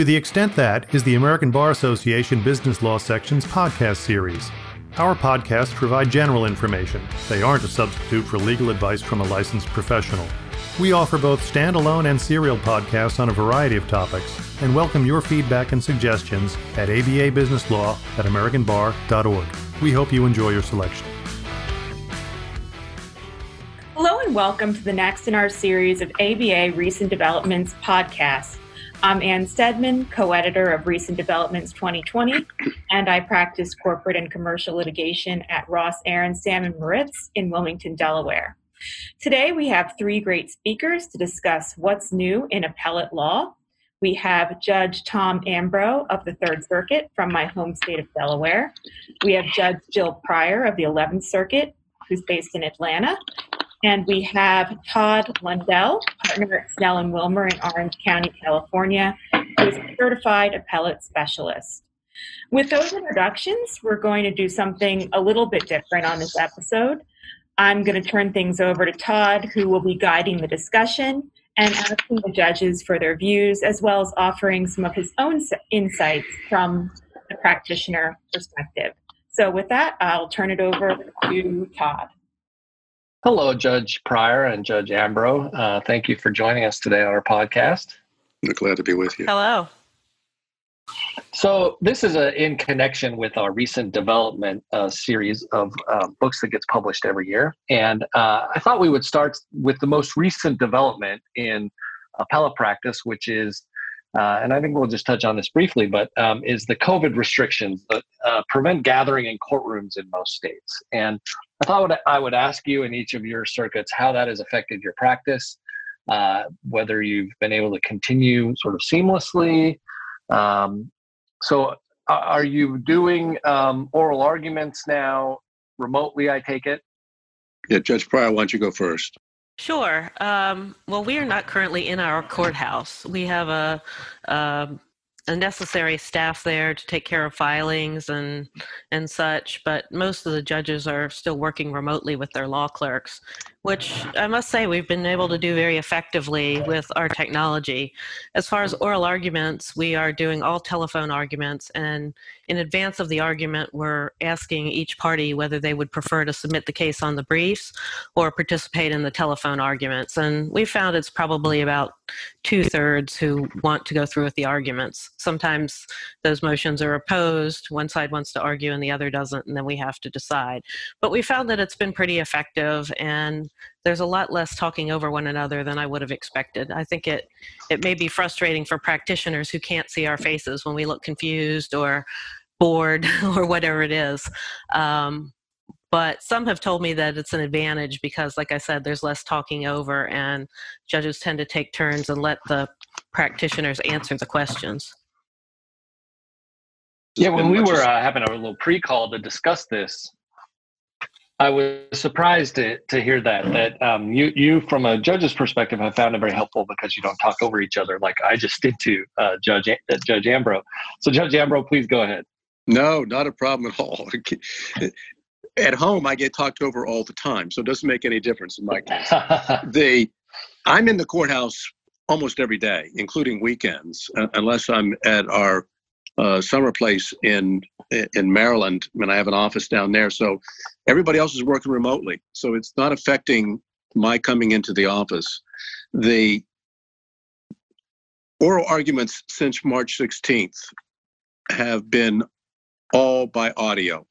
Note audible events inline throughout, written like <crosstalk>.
To the extent that is the American Bar Association Business Law Section's podcast series. Our podcasts provide general information. They aren't a substitute for legal advice from a licensed professional. We offer both standalone and serial podcasts on a variety of topics and welcome your feedback and suggestions at ababusinesslaw at americanbar.org. We hope you enjoy your selection. Hello and welcome to the next in our series of ABA Recent Developments podcast. I'm Ann Stedman, co editor of Recent Developments 2020, and I practice corporate and commercial litigation at Ross Aronstam Moritz in Wilmington, Delaware. Today, we have three great speakers to discuss what's new in appellate law. We have Judge Tom Ambro of the Third Circuit from my home state of Delaware. We have Judge Jill Pryor of the 11th Circuit, who's based in Atlanta. And we have Todd Lundell, partner at Snell and Wilmer in Orange County, California, who is a certified appellate specialist. With those introductions, we're going to do something a little bit different on this episode. I'm going to turn things over to Todd, who will be guiding the discussion and asking the judges for their views, as well as offering some of his own insights from the practitioner perspective. So, with that, I'll turn it over to Todd. Hello, Judge Pryor and Judge Ambro. Uh, thank you for joining us today on our podcast. We're glad to be with you. Hello. So this is a, in connection with our recent development uh, series of uh, books that gets published every year, and uh, I thought we would start with the most recent development in appellate practice, which is, uh, and I think we'll just touch on this briefly, but um, is the COVID restrictions that uh, prevent gathering in courtrooms in most states. And I thought I would ask you in each of your circuits how that has affected your practice, uh, whether you've been able to continue sort of seamlessly. Um, so, are you doing um, oral arguments now remotely? I take it. Yeah, Judge Pryor, why don't you go first? Sure. Um, well, we are not currently in our courthouse. We have a, um, a necessary staff there to take care of filings and and such but most of the judges are still working remotely with their law clerks which i must say we've been able to do very effectively with our technology as far as oral arguments we are doing all telephone arguments and in advance of the argument we're asking each party whether they would prefer to submit the case on the briefs or participate in the telephone arguments and we found it's probably about two thirds who want to go through with the arguments. Sometimes those motions are opposed, one side wants to argue and the other doesn't, and then we have to decide. But we found that it's been pretty effective and there's a lot less talking over one another than I would have expected. I think it it may be frustrating for practitioners who can't see our faces when we look confused or bored <laughs> or whatever it is. Um, but some have told me that it's an advantage because like i said there's less talking over and judges tend to take turns and let the practitioners answer the questions yeah when we were uh, having a little pre-call to discuss this i was surprised to, to hear that that um, you you from a judge's perspective have found it very helpful because you don't talk over each other like i just did to uh, judge uh, judge ambro so judge ambro please go ahead no, not a problem at all. <laughs> at home I get talked over all the time, so it doesn't make any difference in my <laughs> case. the I'm in the courthouse almost every day, including weekends, uh, unless I'm at our uh, summer place in in Maryland, and I have an office down there. So everybody else is working remotely, so it's not affecting my coming into the office. The oral arguments since March 16th have been all by audio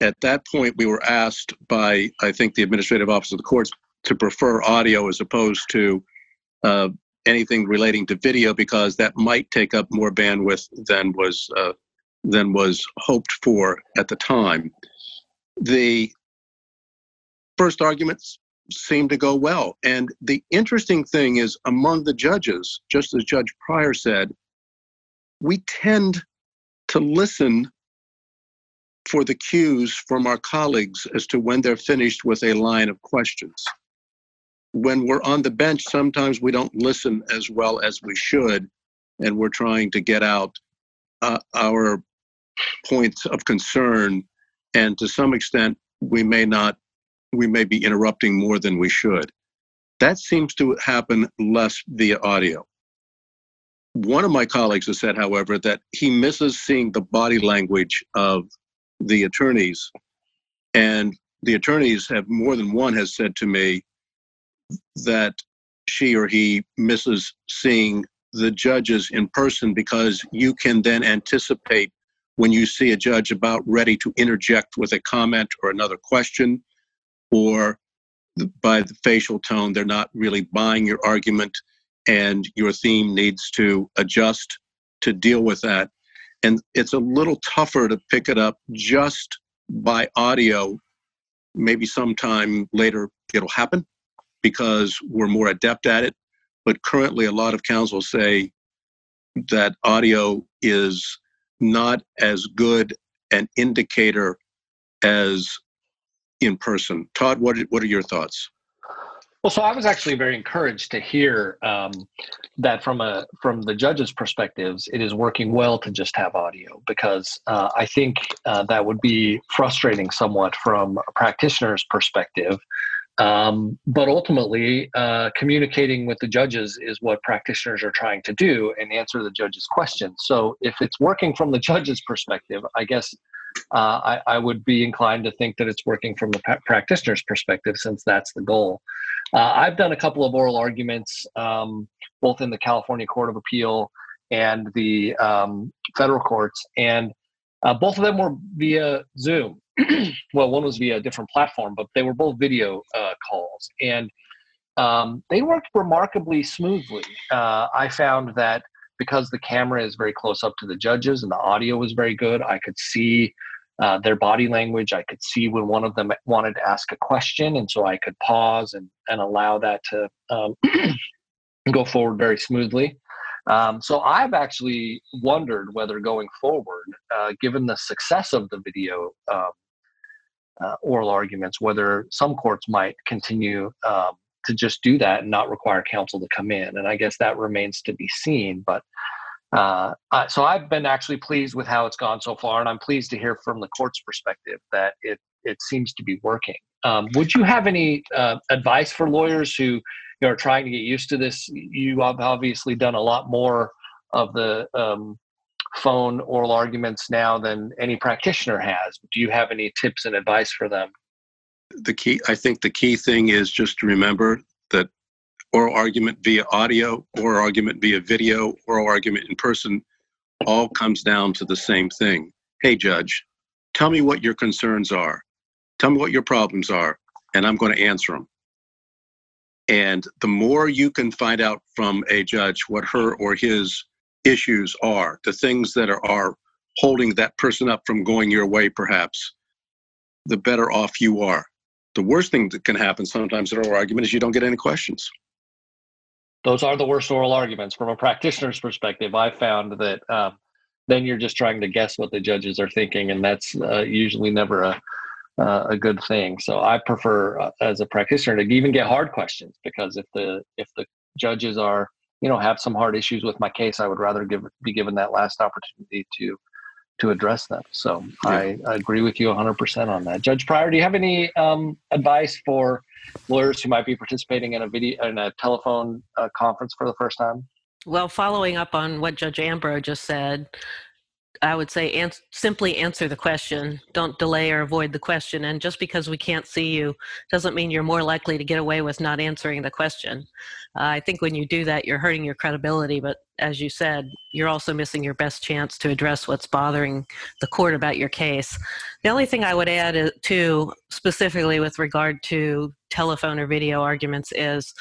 at that point, we were asked by, I think, the administrative office of the courts to prefer audio as opposed to uh, anything relating to video because that might take up more bandwidth than was uh, than was hoped for at the time. The first arguments seemed to go well, and the interesting thing is, among the judges, just as Judge Pryor said, we tend to listen for the cues from our colleagues as to when they're finished with a line of questions. When we're on the bench, sometimes we don't listen as well as we should, and we're trying to get out uh, our points of concern. And to some extent, we may not, we may be interrupting more than we should. That seems to happen less via audio. one of my colleagues has said, however, that he misses seeing the body language of the attorneys. And the attorneys have more than one has said to me that she or he misses seeing the judges in person because you can then anticipate when you see a judge about ready to interject with a comment or another question, or by the facial tone, they're not really buying your argument and your theme needs to adjust to deal with that. And it's a little tougher to pick it up just by audio. Maybe sometime later it'll happen because we're more adept at it. But currently, a lot of counsels say that audio is not as good an indicator as in person. Todd, what, what are your thoughts? Well, so I was actually very encouraged to hear um, that from a from the judges' perspectives, it is working well to just have audio because uh, I think uh, that would be frustrating somewhat from a practitioner's perspective. Um, but ultimately, uh, communicating with the judges is what practitioners are trying to do and answer the judge's questions. So if it's working from the judge's perspective, I guess uh, I, I, would be inclined to think that it's working from the pa- practitioner's perspective since that's the goal. Uh, I've done a couple of oral arguments, um, both in the California Court of Appeal and the um, federal courts, and uh, both of them were via Zoom. <clears throat> well, one was via a different platform, but they were both video uh, calls, and um, they worked remarkably smoothly. Uh, I found that because the camera is very close up to the judges and the audio was very good, I could see uh, their body language. I could see when one of them wanted to ask a question, and so I could pause and, and allow that to um, <clears throat> go forward very smoothly. Um, so I've actually wondered whether going forward, uh, given the success of the video um, uh, oral arguments, whether some courts might continue um, to just do that and not require counsel to come in. And I guess that remains to be seen. But uh, so I've been actually pleased with how it's gone so far, and I'm pleased to hear from the court's perspective that it it seems to be working. Um, would you have any uh, advice for lawyers who you know, are trying to get used to this? You have obviously done a lot more of the um, phone oral arguments now than any practitioner has. Do you have any tips and advice for them? The key, I think, the key thing is just to remember that oral argument via audio, oral argument via video, oral argument in person, all comes down to the same thing. Hey, judge, tell me what your concerns are. Tell me what your problems are, and I'm going to answer them. And the more you can find out from a judge what her or his issues are, the things that are, are holding that person up from going your way, perhaps, the better off you are. The worst thing that can happen sometimes in an argument is you don't get any questions those are the worst oral arguments from a practitioner's perspective. I found that um, then you're just trying to guess what the judges are thinking, and that's uh, usually never a uh, a good thing. So I prefer, uh, as a practitioner, to even get hard questions because if the if the judges are you know have some hard issues with my case, I would rather give be given that last opportunity to to address them. So yeah. I, I, agree with you 100% on that. Judge Pryor, do you have any um, advice for lawyers who might be participating in a video in a telephone uh, conference for the first time? Well, following up on what Judge Ambrose just said, I would say ans- simply answer the question. Don't delay or avoid the question. And just because we can't see you doesn't mean you're more likely to get away with not answering the question. Uh, I think when you do that, you're hurting your credibility. But as you said, you're also missing your best chance to address what's bothering the court about your case. The only thing I would add uh, to, specifically with regard to telephone or video arguments, is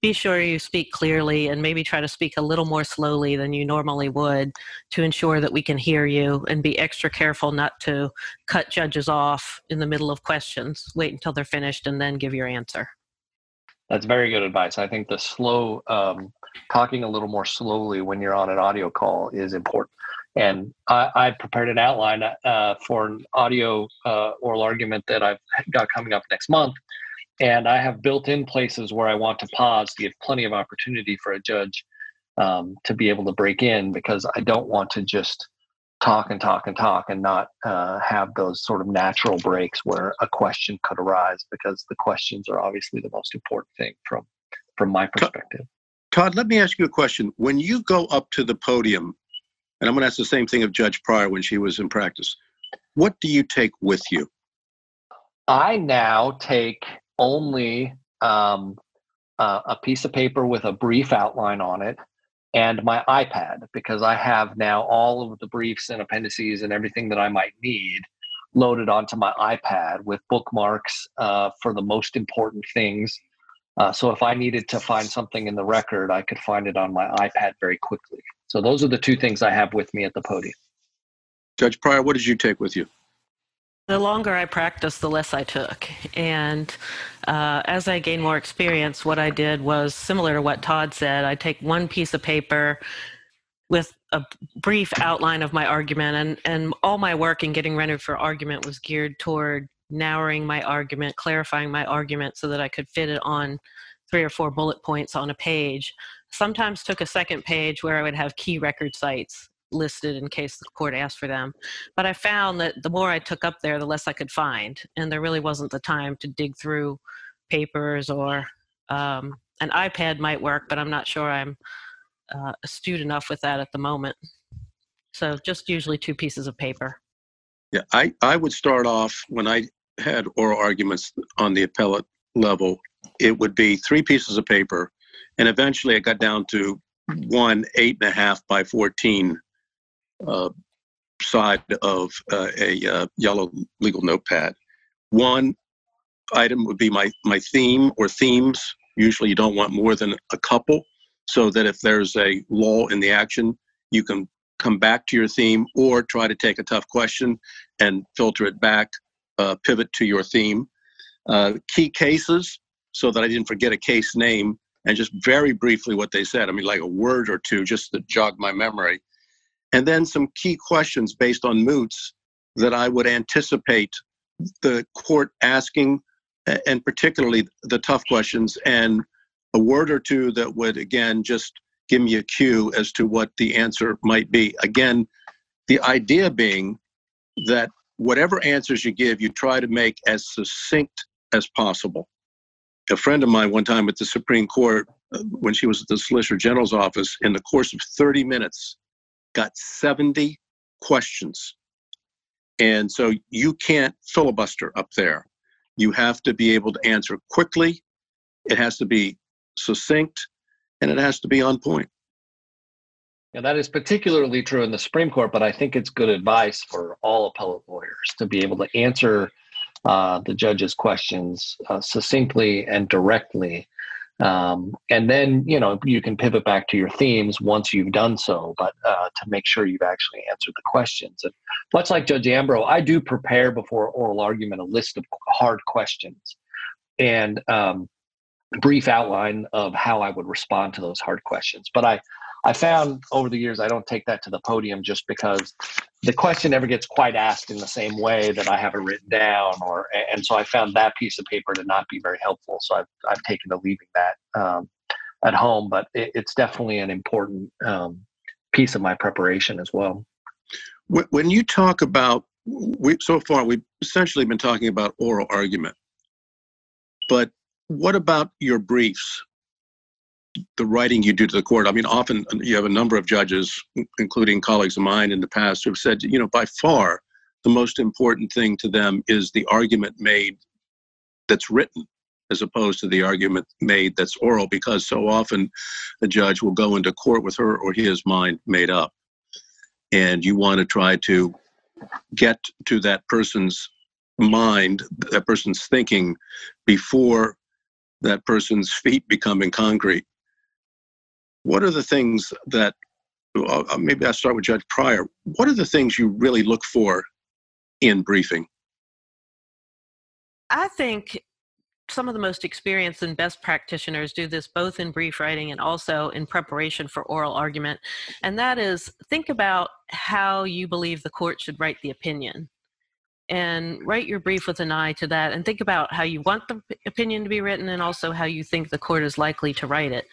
be sure you speak clearly and maybe try to speak a little more slowly than you normally would to ensure that we can hear you and be extra careful not to cut judges off in the middle of questions. Wait until they're finished and then give your answer. That's very good advice. I think the slow, um, talking a little more slowly when you're on an audio call is important. And I, I prepared an outline uh, for an audio uh, oral argument that I've got coming up next month and I have built in places where I want to pause to give plenty of opportunity for a judge um, to be able to break in because I don't want to just talk and talk and talk and not uh, have those sort of natural breaks where a question could arise because the questions are obviously the most important thing from from my perspective. Todd, let me ask you a question. When you go up to the podium, and I'm going to ask the same thing of Judge Pryor when she was in practice, what do you take with you? I now take only um, uh, a piece of paper with a brief outline on it and my iPad because I have now all of the briefs and appendices and everything that I might need loaded onto my iPad with bookmarks uh, for the most important things. Uh, so if I needed to find something in the record, I could find it on my iPad very quickly. So those are the two things I have with me at the podium. Judge Pryor, what did you take with you? The longer I practiced, the less I took. And uh, as I gained more experience, what I did was similar to what Todd said. I take one piece of paper with a brief outline of my argument, and, and all my work in getting ready for argument was geared toward narrowing my argument, clarifying my argument so that I could fit it on three or four bullet points on a page. Sometimes took a second page where I would have key record sites listed in case the court asked for them. But I found that the more I took up there, the less I could find, and there really wasn't the time to dig through papers or um, an iPad might work, but I'm not sure I'm uh, astute enough with that at the moment. So just usually two pieces of paper. Yeah, I, I would start off when I had oral arguments on the appellate level, it would be three pieces of paper. And eventually it got down to one eight and a half by 14 uh, side of uh, a uh, yellow legal notepad. One item would be my, my theme or themes. Usually you don't want more than a couple so that if there's a lull in the action, you can come back to your theme or try to take a tough question and filter it back, uh, pivot to your theme. Uh, key cases, so that I didn't forget a case name and just very briefly what they said. I mean, like a word or two just to jog my memory. And then some key questions based on moots that I would anticipate the court asking, and particularly the tough questions, and a word or two that would, again, just give me a cue as to what the answer might be. Again, the idea being that whatever answers you give, you try to make as succinct as possible. A friend of mine, one time at the Supreme Court, uh, when she was at the Solicitor General's office, in the course of 30 minutes, got 70 questions. And so you can't filibuster up there. You have to be able to answer quickly. It has to be succinct and it has to be on point. Yeah, that is particularly true in the Supreme Court, but I think it's good advice for all appellate lawyers to be able to answer uh, the judge's questions uh, succinctly and directly. Um, and then, you know, you can pivot back to your themes once you've done so, but uh, to make sure you've actually answered the questions. And much like Judge Ambrose, I do prepare before oral argument a list of hard questions. And um, brief outline of how I would respond to those hard questions. But I, I found over the years I don't take that to the podium just because the question never gets quite asked in the same way that I have it written down, or and so I found that piece of paper to not be very helpful. So I've I've taken to leaving that um, at home, but it, it's definitely an important um, piece of my preparation as well. When you talk about we so far we've essentially been talking about oral argument, but what about your briefs? The writing you do to the court. I mean, often you have a number of judges, including colleagues of mine in the past, who have said, you know, by far the most important thing to them is the argument made that's written as opposed to the argument made that's oral because so often a judge will go into court with her or his mind made up and you want to try to get to that person's mind that person's thinking before that person's feet becoming concrete. What are the things that, uh, maybe I'll start with Judge Pryor. What are the things you really look for in briefing? I think some of the most experienced and best practitioners do this both in brief writing and also in preparation for oral argument. And that is think about how you believe the court should write the opinion and write your brief with an eye to that and think about how you want the opinion to be written and also how you think the court is likely to write it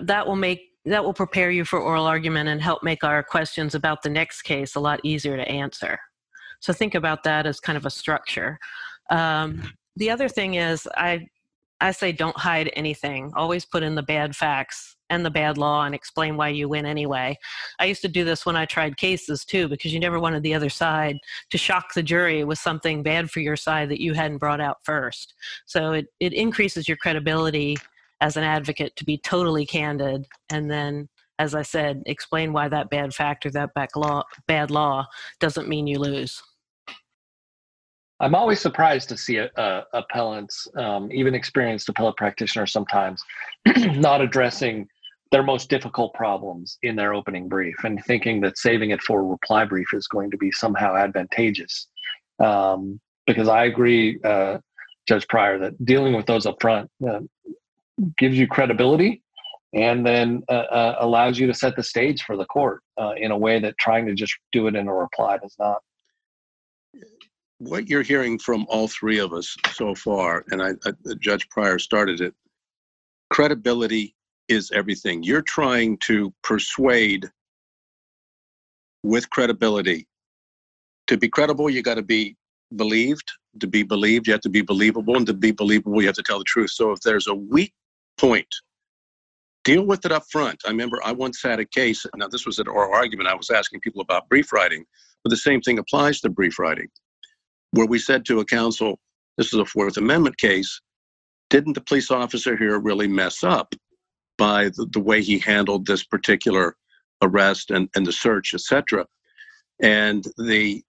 that will make that will prepare you for oral argument and help make our questions about the next case a lot easier to answer so think about that as kind of a structure um, the other thing is i I say don't hide anything. Always put in the bad facts and the bad law and explain why you win anyway. I used to do this when I tried cases too, because you never wanted the other side to shock the jury with something bad for your side that you hadn't brought out first. So it, it increases your credibility as an advocate to be totally candid and then as I said, explain why that bad factor that back law, bad law doesn't mean you lose. I'm always surprised to see uh, appellants, um, even experienced appellate practitioners, sometimes <clears throat> not addressing their most difficult problems in their opening brief and thinking that saving it for a reply brief is going to be somehow advantageous. Um, because I agree, uh, Judge Pryor, that dealing with those up front uh, gives you credibility and then uh, uh, allows you to set the stage for the court uh, in a way that trying to just do it in a reply does not. What you're hearing from all three of us so far, and I, I Judge Pryor started it, credibility is everything. You're trying to persuade with credibility. To be credible, you got to be believed. To be believed, you have to be believable. And to be believable, you have to tell the truth. So if there's a weak point, deal with it up front. I remember I once had a case. Now, this was an oral argument. I was asking people about brief writing, but the same thing applies to brief writing, where we said to a counsel, this is a Fourth Amendment case. Didn't the police officer here really mess up? by the, the way he handled this particular arrest and, and the search, etc. And the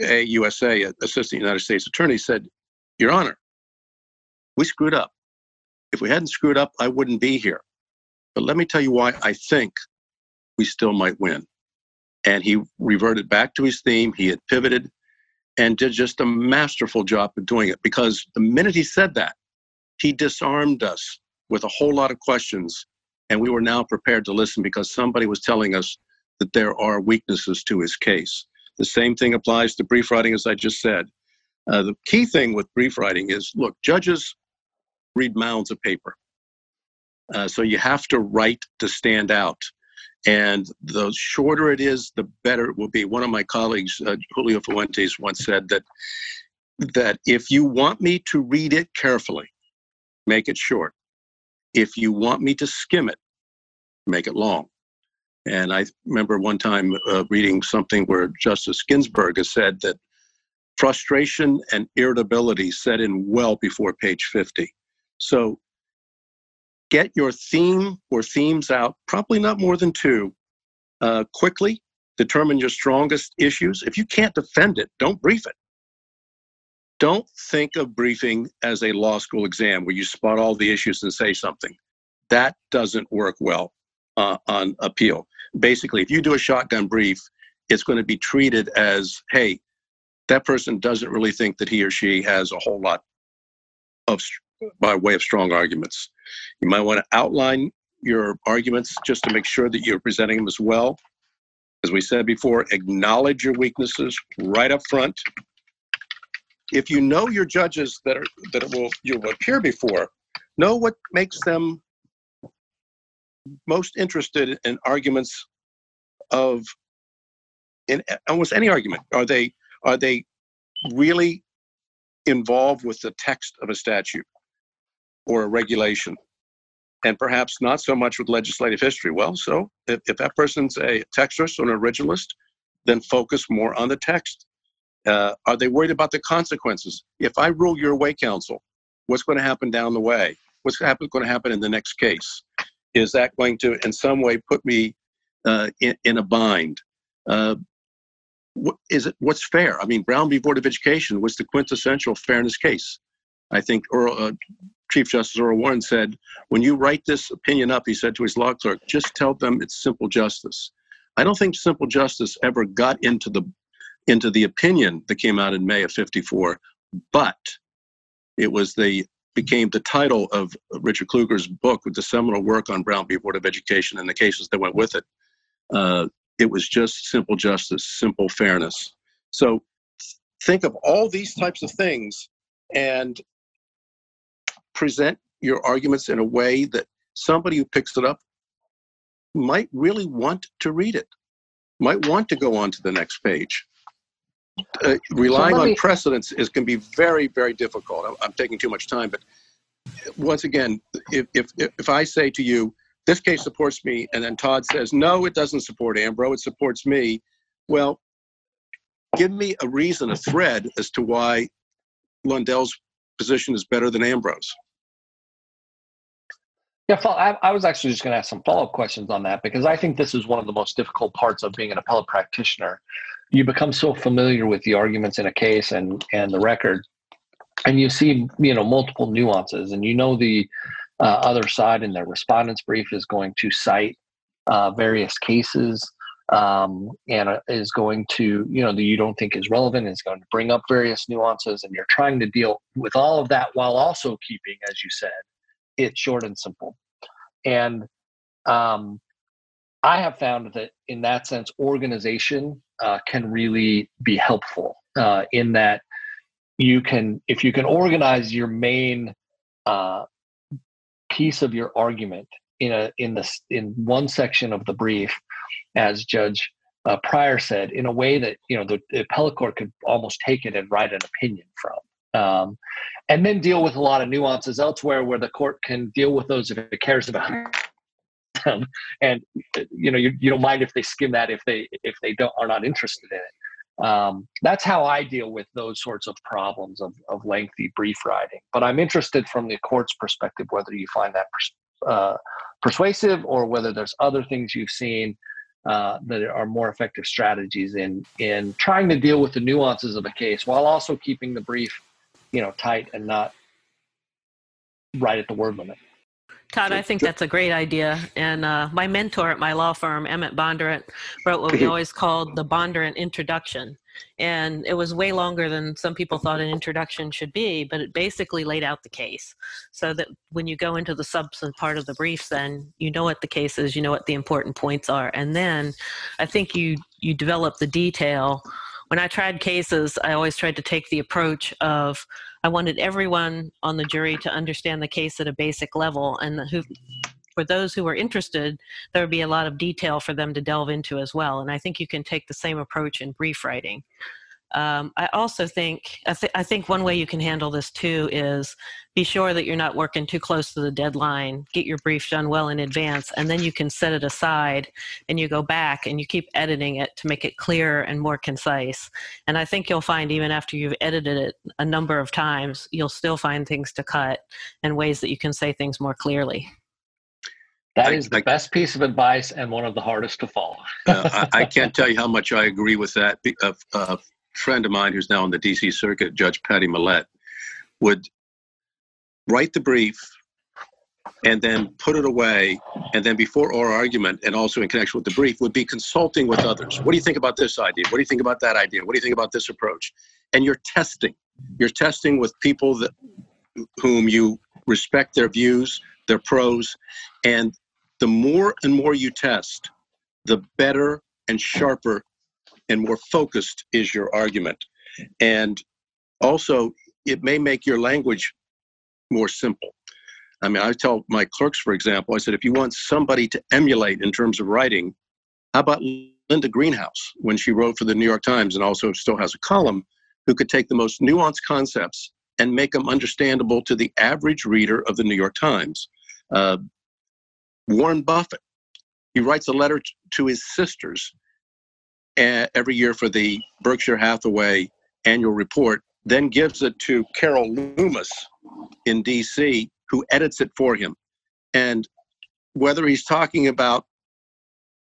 AUSA, Assistant United States Attorney, said, Your Honor, we screwed up. If we hadn't screwed up, I wouldn't be here. But let me tell you why I think we still might win. And he reverted back to his theme. He had pivoted and did just a masterful job of doing it because the minute he said that, he disarmed us with a whole lot of questions. And we were now prepared to listen because somebody was telling us that there are weaknesses to his case. The same thing applies to brief writing, as I just said. Uh, the key thing with brief writing is look, judges read mounds of paper. Uh, so you have to write to stand out. And the shorter it is, the better it will be. One of my colleagues, uh, Julio Fuentes, once said that that if you want me to read it carefully, make it short. If you want me to skim it, make it long. And I remember one time uh, reading something where Justice Ginsburg has said that frustration and irritability set in well before page 50. So get your theme or themes out, probably not more than two, uh, quickly. Determine your strongest issues. If you can't defend it, don't brief it don't think of briefing as a law school exam where you spot all the issues and say something. That doesn't work well uh, on appeal. Basically, if you do a shotgun brief, it's going to be treated as, hey, that person doesn't really think that he or she has a whole lot of by way of strong arguments. You might want to outline your arguments just to make sure that you're presenting them as well. As we said before, acknowledge your weaknesses right up front if you know your judges that are that will you will appear before, know what makes them most interested in arguments of in almost any argument. Are they are they really involved with the text of a statute or a regulation? And perhaps not so much with legislative history. Well, so if, if that person's a textualist or an originalist, then focus more on the text uh, are they worried about the consequences? If I rule your way, counsel, what's going to happen down the way? What's happen, going to happen in the next case? Is that going to, in some way, put me uh, in, in, a bind? Uh, what, is it what's fair? I mean, Brown v. Board of Education was the quintessential fairness case. I think Earl, Chief Justice Earl Warren said, when you write this opinion up, he said to his law clerk, just tell them it's simple justice. I don't think simple justice ever got into the into the opinion that came out in May of 54, but it was the became the title of Richard Kluger's book with the seminal work on Brown v. Board of Education and the cases that went with it. Uh, it was just simple justice, simple fairness. So think of all these types of things and present your arguments in a way that somebody who picks it up might really want to read it, might want to go on to the next page. Uh, relying so on me... precedents is can be very very difficult. I'm, I'm, taking too much time but once again, if, if, if I say to you, this case supports me, and then Todd says, no, it doesn't support Ambro, it supports me, well, give me a reason, a thread as to why Lundell's position is better than Ambro's. Yeah, I, was actually just going to ask some follow up questions on that because I think this is one of the most difficult parts of being an appellate practitioner. You become so familiar with the arguments in a case and and the record, and you see you know multiple nuances, and you know the uh, other side in their respondent's brief is going to cite uh, various cases um, and uh, is going to you know that you don't think is relevant is going to bring up various nuances, and you're trying to deal with all of that while also keeping, as you said, it short and simple. And um, I have found that in that sense, organization uh, can really be helpful uh, in that you can, if you can organize your main uh, piece of your argument in a in this in one section of the brief, as Judge uh, Pryor said, in a way that you know the, the appellate court could almost take it and write an opinion from. Um, and then deal with a lot of nuances elsewhere where the court can deal with those if it cares about <laughs> them. And you know you, you don't mind if they skim that if they if they don't are not interested in it. Um, that's how i deal with those sorts of problems of, of lengthy brief writing. But i'm interested from the court's perspective whether you find that pers- uh, persuasive or whether there's other things you've seen uh, that are more effective strategies in in trying to deal with the nuances of a case while also keeping the brief you know tight and not right at the word limit. Todd, I think that's a great idea. And uh, my mentor at my law firm, Emmett Bondurant, wrote what we <laughs> always called the Bondurant Introduction. And it was way longer than some people thought an introduction should be, but it basically laid out the case. So that when you go into the substance part of the briefs, then you know what the case is, you know what the important points are. And then I think you, you develop the detail when I tried cases, I always tried to take the approach of I wanted everyone on the jury to understand the case at a basic level, and who, for those who are interested, there would be a lot of detail for them to delve into as well. And I think you can take the same approach in brief writing. Um, I also think I, th- I, think one way you can handle this too is be sure that you're not working too close to the deadline. Get your brief done well in advance, and then you can set it aside and you go back and you keep editing it to make it clearer and more concise. And I think you'll find even after you've edited it a number of times, you'll still find things to cut and ways that you can say things more clearly. That is the best piece of advice and one of the hardest to follow. uh, I, I, can't tell you how much I agree with that. A, uh, friend of mine who's now on the DC Circuit, Judge Patty Millett, would write the brief and then put it away and then before oral argument and also in connection with the brief would be consulting with others what do you think about this idea what do you think about that idea what do you think about this approach and you're testing you're testing with people that whom you respect their views their pros and the more and more you test the better and sharper and more focused is your argument. And also, it may make your language more simple. I mean, I tell my clerks, for example, I said, if you want somebody to emulate in terms of writing, how about Linda Greenhouse when she wrote for the New York Times and also still has a column, who could take the most nuanced concepts and make them understandable to the average reader of the New York Times? Uh, Warren Buffett, he writes a letter to his sisters every year for the Berkshire Hathaway annual report, then gives it to Carol Loomis in DC, who edits it for him. And whether he's talking about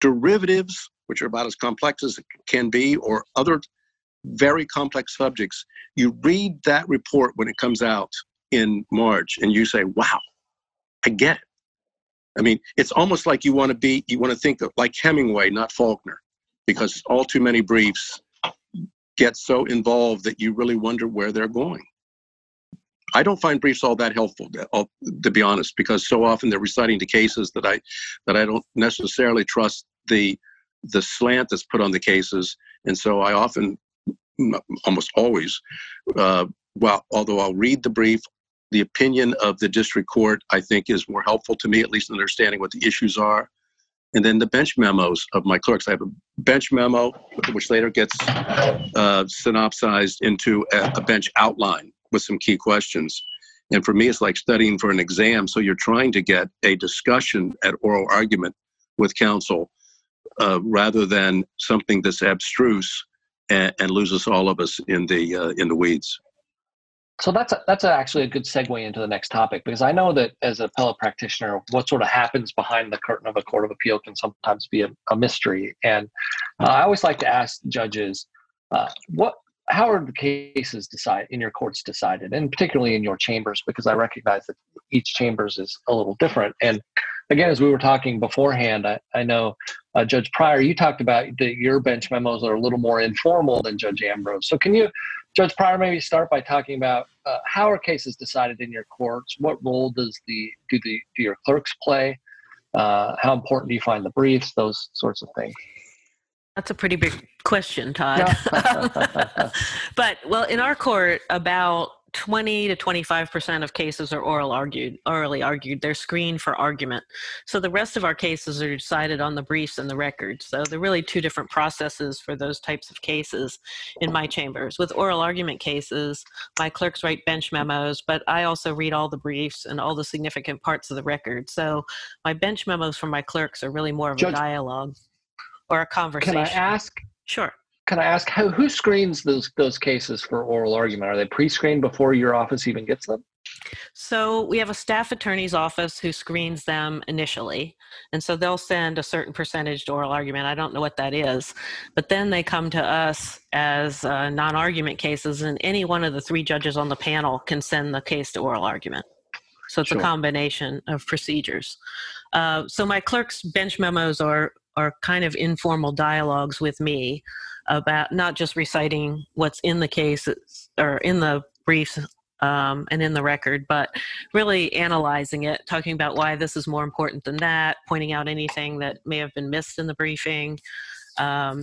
derivatives, which are about as complex as it can be, or other very complex subjects, you read that report when it comes out in March and you say, wow, I get it. I mean, it's almost like you want to be, you want to think of like Hemingway, not Faulkner because all too many briefs get so involved that you really wonder where they're going. I don't find briefs all that helpful, to be honest, because so often they're reciting to cases that I that I don't necessarily trust the the slant that's put on the cases, and so I often, almost always, uh, well, although I'll read the brief, the opinion of the district court I think is more helpful to me, at least in understanding what the issues are and then the bench memos of my clerks. I have a bench memo, which later gets uh, synopsized into a, a, bench outline with some key questions. And for me, it's like studying for an exam. So you're trying to get a discussion at oral argument with counsel uh, rather than something that's abstruse and, and, loses all of us in the uh, in the weeds. So that's a, that's a actually a good segue into the next topic because I know that as a appellate practitioner, what sort of happens behind the curtain of a court of appeal can sometimes be a, a mystery. And uh, I always like to ask judges, uh, what how are the cases decided in your courts decided, and particularly in your chambers, because I recognize that each chambers is a little different. And again, as we were talking beforehand, I, I know uh, Judge Pryor, you talked about that your bench memos are a little more informal than Judge Ambro's. So can you, Judge Pryor, maybe start by talking about uh, how are cases decided in your courts? What role does the do the do your clerks play? Uh, how important do you find the briefs? Those sorts of things. That's a pretty big question, Todd. <laughs> <laughs> but well, in our court, about 20 to 25% of cases are oral argued, orally argued. They're screened for argument. So the rest of our cases are decided on the briefs and the records. So they're really two different processes for those types of cases in my chambers. With oral argument cases, my clerks write bench memos, but I also read all the briefs and all the significant parts of the record. So my bench memos from my clerks are really more of Judge, a dialogue or a conversation. Can I ask? Sure. Can I ask how, who screens those those cases for oral argument? Are they pre-screened before your office even gets them? So we have a staff attorney's office who screens them initially, and so they'll send a certain percentage to oral argument. I don't know what that is, but then they come to us as uh, non-argument cases, and any one of the three judges on the panel can send the case to oral argument. So it's sure. a combination of procedures. Uh, so my clerk's bench memos are are kind of informal dialogues with me about not just reciting what's in the case or in the briefs um, and in the record, but really analyzing it, talking about why this is more important than that, pointing out anything that may have been missed in the briefing, um,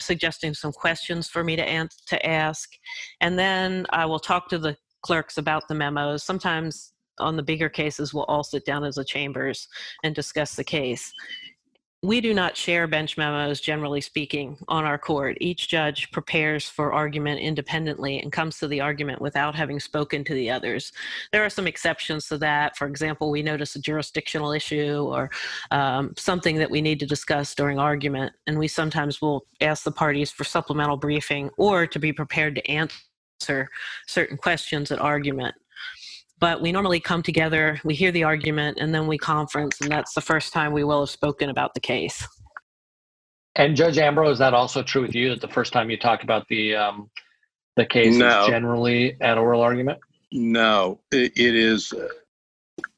suggesting some questions for me to, an- to ask. And then I will talk to the clerks about the memos. Sometimes on the bigger cases, we'll all sit down as a chambers and discuss the case we do not share bench memos, generally speaking, on our court. Each judge prepares for argument independently and comes to the argument without having spoken to the others. There are some exceptions to that. For example, we notice a jurisdictional issue or um, something that we need to discuss during argument, and we sometimes will ask the parties for supplemental briefing or to be prepared to answer certain questions at argument but we normally come together, we hear the argument, and then we conference, and that's the first time we will have spoken about the case. And Judge Ambrose, is that also true with you? That the first time you talk about the um, the case no. is generally at oral argument? No, it, it is.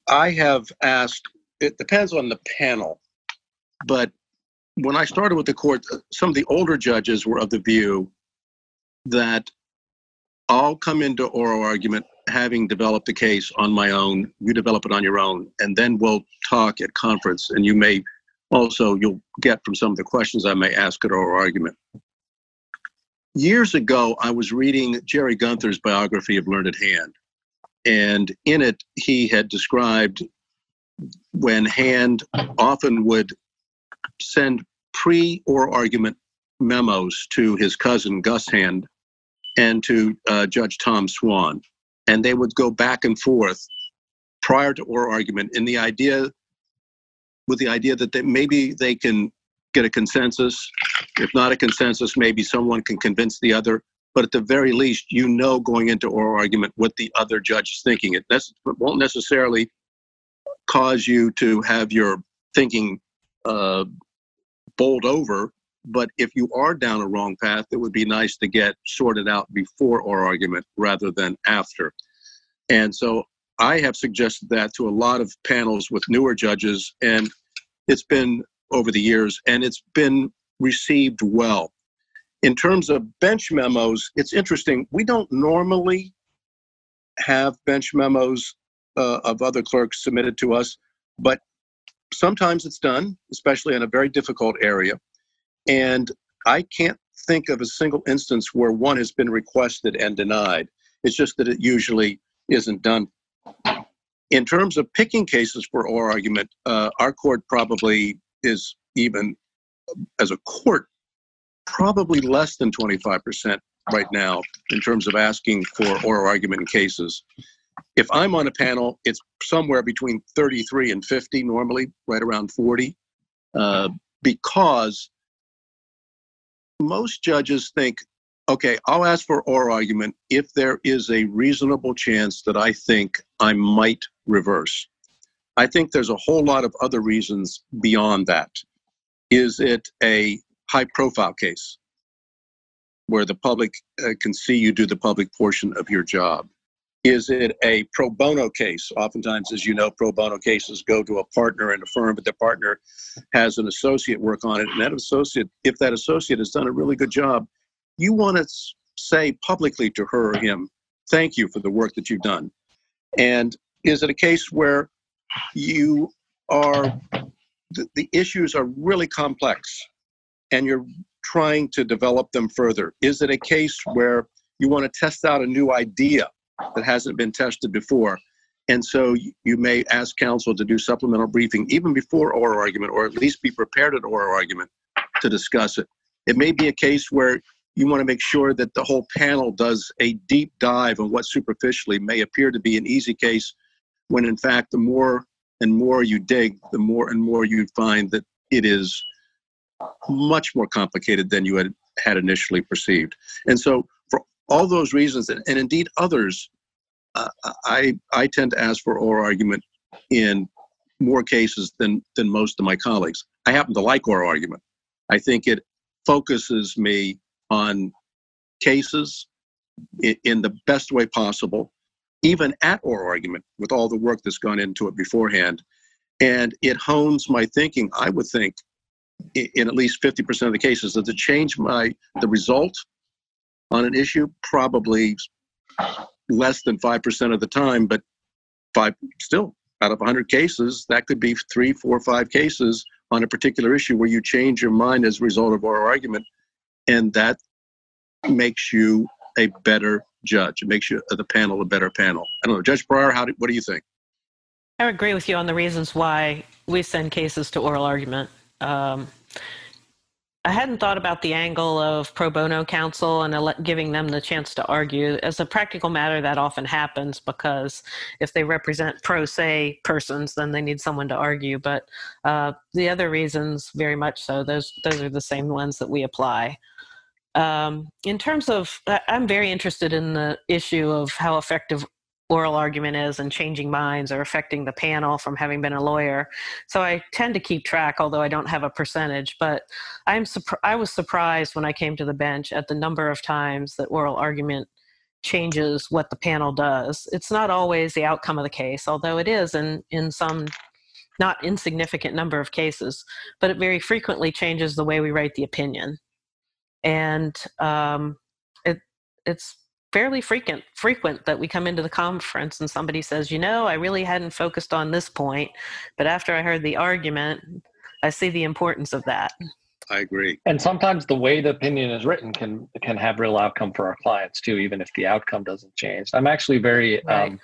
I have asked. It depends on the panel, but when I started with the court, some of the older judges were of the view that I'll come into oral argument having developed the case on my own, you develop it on your own, and then we'll talk at conference. And you may also you'll get from some of the questions I may ask at oral argument. Years ago, I was reading Jerry Gunther's biography of Learned Hand, and in it he had described when Hand often would send pre-oral argument memos to his cousin Gus Hand and to uh, Judge Tom Swan and they would go back and forth prior to oral argument in the idea with the idea that they, maybe they can get a consensus. If not a consensus maybe someone can convince the other. But at the very least you know going into oral argument what the other judge is thinking. It, won't necessarily cause you to have your thinking uh, bowled over but if you are down a wrong path, it would be nice to get sorted out before oral argument rather than after. And so I have suggested that to a lot of panels with newer judges, and it's been over the years, and it's been received well. In terms of bench memos, it's interesting. We don't normally have bench memos uh, of other clerks submitted to us, but sometimes it's done, especially in a very difficult area. And I can't think of a single instance where one has been requested and denied. It's just that it usually isn't done. In terms of picking cases for oral argument, uh, our court probably is even, as a court, probably less than 25% right now in terms of asking for oral argument cases. if I'm on a panel, it's somewhere between 33 and 50, normally right around 40, uh, because most judges think, okay, I'll ask for oral argument if there is a reasonable chance that I think I might reverse. I think there's a whole lot of other reasons beyond that. Is it a high profile case where the public uh, can see you do the public portion of your job? Is it a pro bono case? Oftentimes, as you know, pro bono cases go to a partner in a firm, but the partner has an associate work on it. And that associate, if that associate has done a really good job, you want to say publicly to her or him, thank you for the work that you've done. And is it a case where you are, the, the issues are really complex and you're trying to develop them further? Is it a case where you want to test out a new idea that hasn't been tested before. And so you may ask counsel to do supplemental briefing even before oral argument, or at least be prepared at oral argument to discuss it. It may be a case where you want to make sure that the whole panel does a deep dive on what superficially may appear to be an easy case, when in fact, the more and more you dig, the more and more you find that it is much more complicated than you had, had initially perceived. And so all those reasons, and, and indeed others, uh, I, I tend to ask for oral argument in more cases than, than most of my colleagues. I happen to like oral argument. I think it focuses me on cases in, in the best way possible, even at oral argument, with all the work that's gone into it beforehand. And it hones my thinking, I would think, in, at least 50% of the cases. Does it change my the result on an issue? Probably less than 5% of the time, but five still out of 100 cases, that could be three, four, five cases on a particular issue where you change your mind as a result of oral argument. And that makes you a better judge. It makes you the panel a better panel. I don't know, Judge Pryor, how do, what do you think? I agree with you on the reasons why we send cases to oral argument. Um, I hadn't thought about the angle of pro bono counsel and giving them the chance to argue. As a practical matter, that often happens because if they represent pro se persons, then they need someone to argue. But uh, the other reasons, very much so, those those are the same ones that we apply. Um, in terms of, I'm very interested in the issue of how effective oral argument is and changing minds or affecting the panel from having been a lawyer. So I tend to keep track, although I don't have a percentage. But I'm I was surprised when I came to the bench at the number of times that oral argument changes what the panel does. It's not always the outcome of the case, although it is in in some not insignificant number of cases. But it very frequently changes the way we write the opinion, and um, it it's fairly frequent frequent that we come into the conference and somebody says, you know, I really hadn't focused on this point, but after I heard the argument, I see the importance of that. I agree. And sometimes the way the opinion is written can can have real outcome for our clients too, even if the outcome doesn't change. I'm actually very right. um,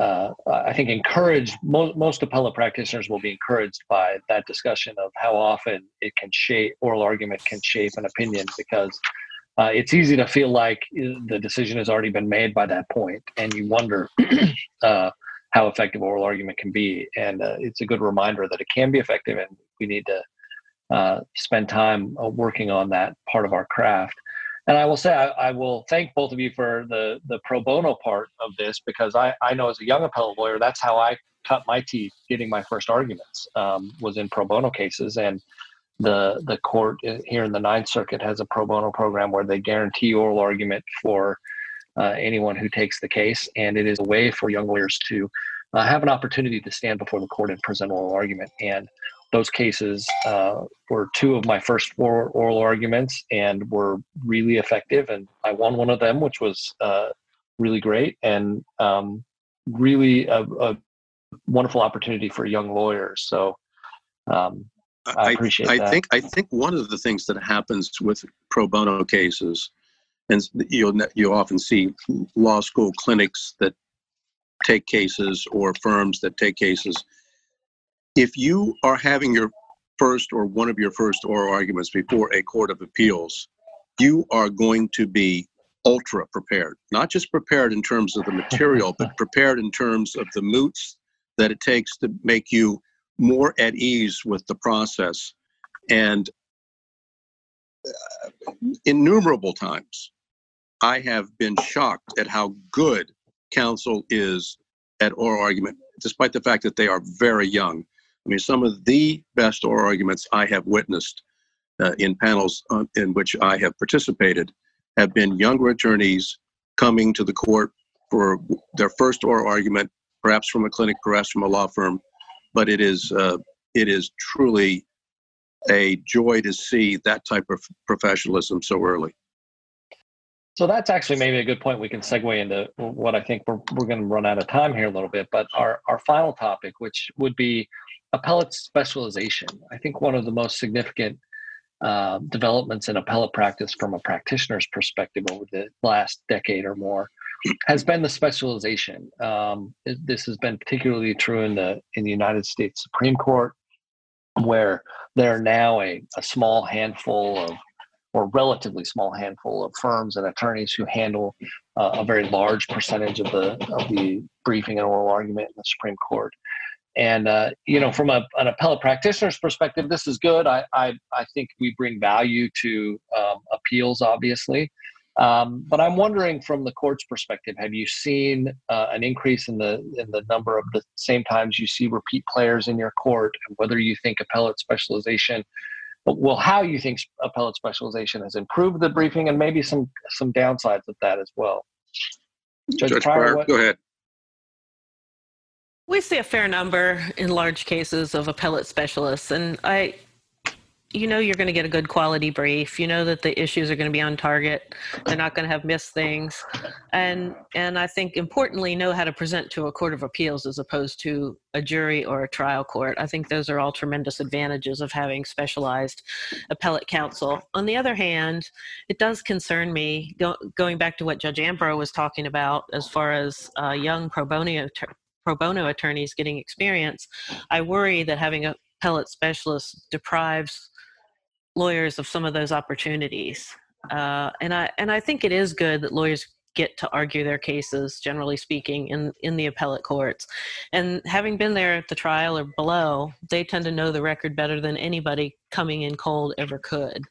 uh, I think encouraged. Most most appellate practitioners will be encouraged by that discussion of how often it can shape oral argument can shape an opinion because uh, it's easy to feel like the decision has already been made by that point, and you wonder <clears throat> uh, how effective oral argument can be. And uh, it's a good reminder that it can be effective, and we need to uh, spend time uh, working on that part of our craft. And I will say, I, I, will thank both of you for the the pro bono part of this because I, I know as a young appellate lawyer, that's how I cut my teeth getting my first arguments um, was in pro bono cases and the the court here in the Ninth Circuit has a pro bono program where they guarantee oral argument for uh, anyone who takes the case, and it is a way for young lawyers to uh, have an opportunity to stand before the court and present oral argument. And those cases uh, were two of my first four oral arguments, and were really effective. And I won one of them, which was uh, really great, and um, really a, a, wonderful opportunity for young lawyers. So. Um, I appreciate I, I think I think one of the things that happens with pro bono cases, and you'll you often see law school clinics that take cases or firms that take cases. If you are having your first or one of your first oral arguments before a court of appeals, you are going to be ultra prepared, not just prepared in terms of the material, but <laughs> prepared in terms of the moots that it takes to make you more at ease with the process. And uh, innumerable times, I have been shocked at how good counsel is at oral argument, despite the fact that they are very young. I mean, some of the best oral arguments I have witnessed uh, in panels uh, in which I have participated have been younger attorneys coming to the court for their first oral argument, perhaps from a clinic, perhaps from a law firm. But it is uh, it is truly a joy to see that type of professionalism so early. So that's actually maybe a good point. We can segue into what I think we're, we're going to run out of time here a little bit. But our, our final topic, which would be appellate specialization. I think one of the most significant uh, developments in appellate practice from a practitioner's perspective over the last decade or more has been the specialization. Um, this has been particularly true in the in the United States Supreme Court, where there are now a, a small handful of or relatively small handful of firms and attorneys who handle uh, a very large percentage of the of the briefing and oral argument in the Supreme Court. And uh, you know, from a, an appellate practitioner's perspective, this is good. I I, I think we bring value to um, appeals, obviously. Um, but I'm wondering, from the court's perspective, have you seen uh, an increase in the in the number of the same times you see repeat players in your court, and whether you think appellate specialization, well, how you think appellate specialization has improved the briefing, and maybe some some downsides of that as well. Judge, Judge Pryor, what, go ahead. We see a fair number in large cases of appellate specialists, and I, you know, you're going to get a good quality brief. You know that the issues are going to be on target. They're not going to have missed things, and and I think importantly, know how to present to a court of appeals as opposed to a jury or a trial court. I think those are all tremendous advantages of having specialized appellate counsel. On the other hand, it does concern me go, going back to what Judge Ambrose was talking about as far as uh, young pro bono pro bono attorneys getting experience, I worry that having a appellate specialist deprives lawyers of some of those opportunities. Uh, and I and I think it is good that lawyers get to argue their cases, generally speaking, in in the appellate courts. And having been there at the trial or below, they tend to know the record better than anybody coming in cold ever could.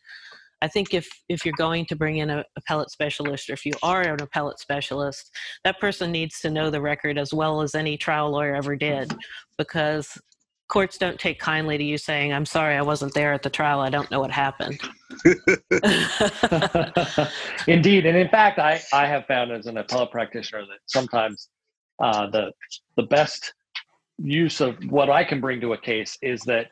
I think if if you're going to bring in a appellate specialist, or if you are an appellate specialist, that person needs to know the record as well as any trial lawyer ever did, because courts don't take kindly to you saying, "I'm sorry, I wasn't there at the trial. I don't know what happened." <laughs> <laughs> Indeed, and in fact, I I have found as an appellate practitioner that sometimes uh, the the best use of what I can bring to a case is that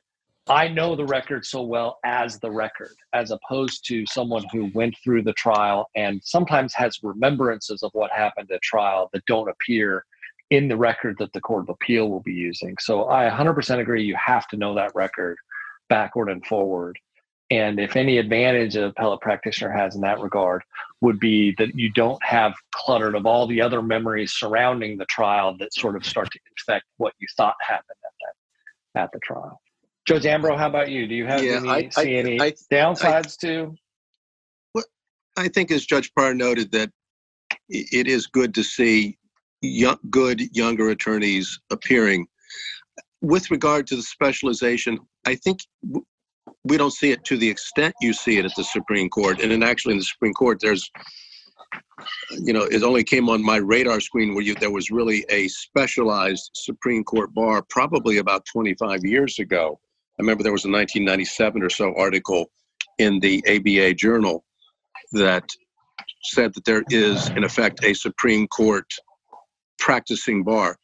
I know the record so well as the record, as opposed to someone who went through the trial and sometimes has remembrances of what happened at trial that don't appear in the record that the Court of Appeal will be using. So I 100% agree you have to know that record backward and forward. And if any advantage an appellate practitioner has in that regard would be that you don't have cluttered of all the other memories surrounding the trial that sort of start to infect what you thought happened at that at the trial. Judge Ambrose, how about you? Do you have yeah, any, I, see I, any I, downsides to? Well, I think, as Judge Pryor noted, that it is good to see young, good younger attorneys appearing. With regard to the specialization, I think we don't see it to the extent you see it at the Supreme Court. And then actually in the Supreme Court, there's, you know, it only came on my radar screen where you, there was really a specialized Supreme Court bar probably about 25 years ago. I remember there was a 1997 or so article in the ABA Journal that said that there is, in effect, a Supreme Court practicing bar.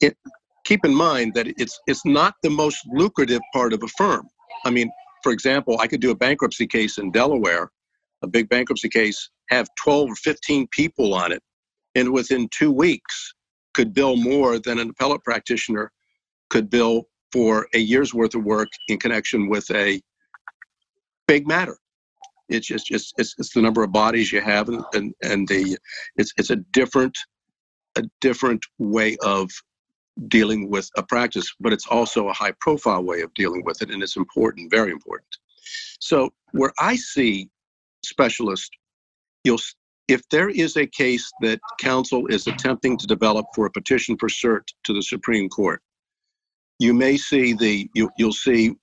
It, keep in mind that it's it's not the most lucrative part of a firm. I mean, for example, I could do a bankruptcy case in Delaware, a big bankruptcy case, have 12 or 15 people on it, and within two weeks could bill more than an appellate practitioner could bill for a year's worth of work in connection with a big matter. It's just, just it's, it's the number of bodies you have and, and, and the it's it's a different a different way of dealing with a practice, but it's also a high profile way of dealing with it, and it's important, very important. So where I see specialists, you'll if there is a case that counsel is attempting to develop for a petition for cert to the Supreme Court, you may see the you, you'll see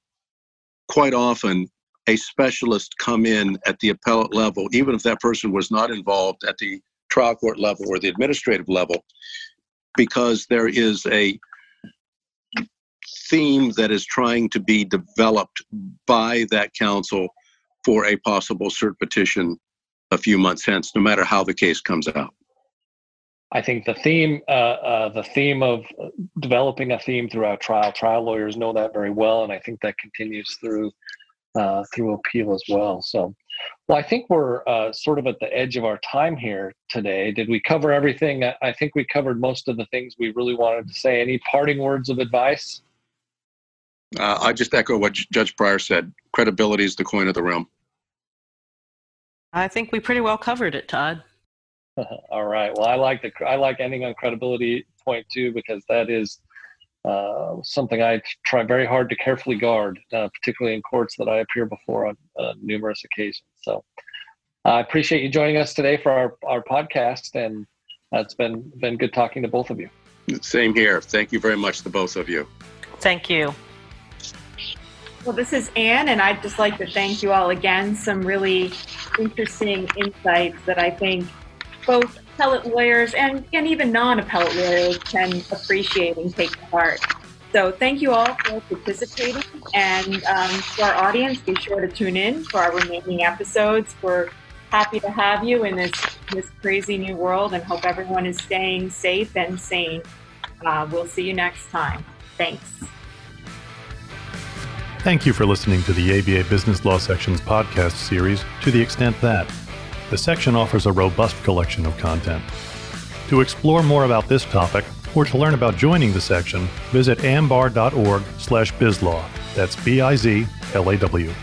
quite often a specialist come in at the appellate level, even if that person was not involved at the trial court level or the administrative level, because there is a theme that is trying to be developed by that counsel for a possible cert petition a few months hence, no matter how the case comes out. I think the theme, uh, uh, the theme of developing a theme throughout trial, trial lawyers know that very well, and I think that continues through uh, through appeal as well. So, well, I think we're uh, sort of at the edge of our time here today. Did we cover everything? I think we covered most of the things we really wanted to say. Any parting words of advice? Uh, I just echo what Judge Pryor said. Credibility is the coin of the realm. I think we pretty well covered it, Todd. <laughs> All right. Well, I like the I like ending on credibility point too because that is uh, something I try very hard to carefully guard, uh, particularly in courts that I appear before on uh, numerous occasions. So I appreciate you joining us today for our, our podcast, and it's been been good talking to both of you. Same here. Thank you very much to both of you. Thank you. Well, this is Anne, and I'd just like to thank you all again. Some really interesting insights that I think both appellate lawyers and, and even non appellate lawyers can appreciate and take heart. So, thank you all for participating. And um, to our audience, be sure to tune in for our remaining episodes. We're happy to have you in this, this crazy new world and hope everyone is staying safe and sane. Uh, we'll see you next time. Thanks. Thank you for listening to the ABA Business Law Section's podcast series, To the Extent That. The section offers a robust collection of content. To explore more about this topic, or to learn about joining the section, visit ambar.org slash bizlaw. That's B-I-Z-L-A-W.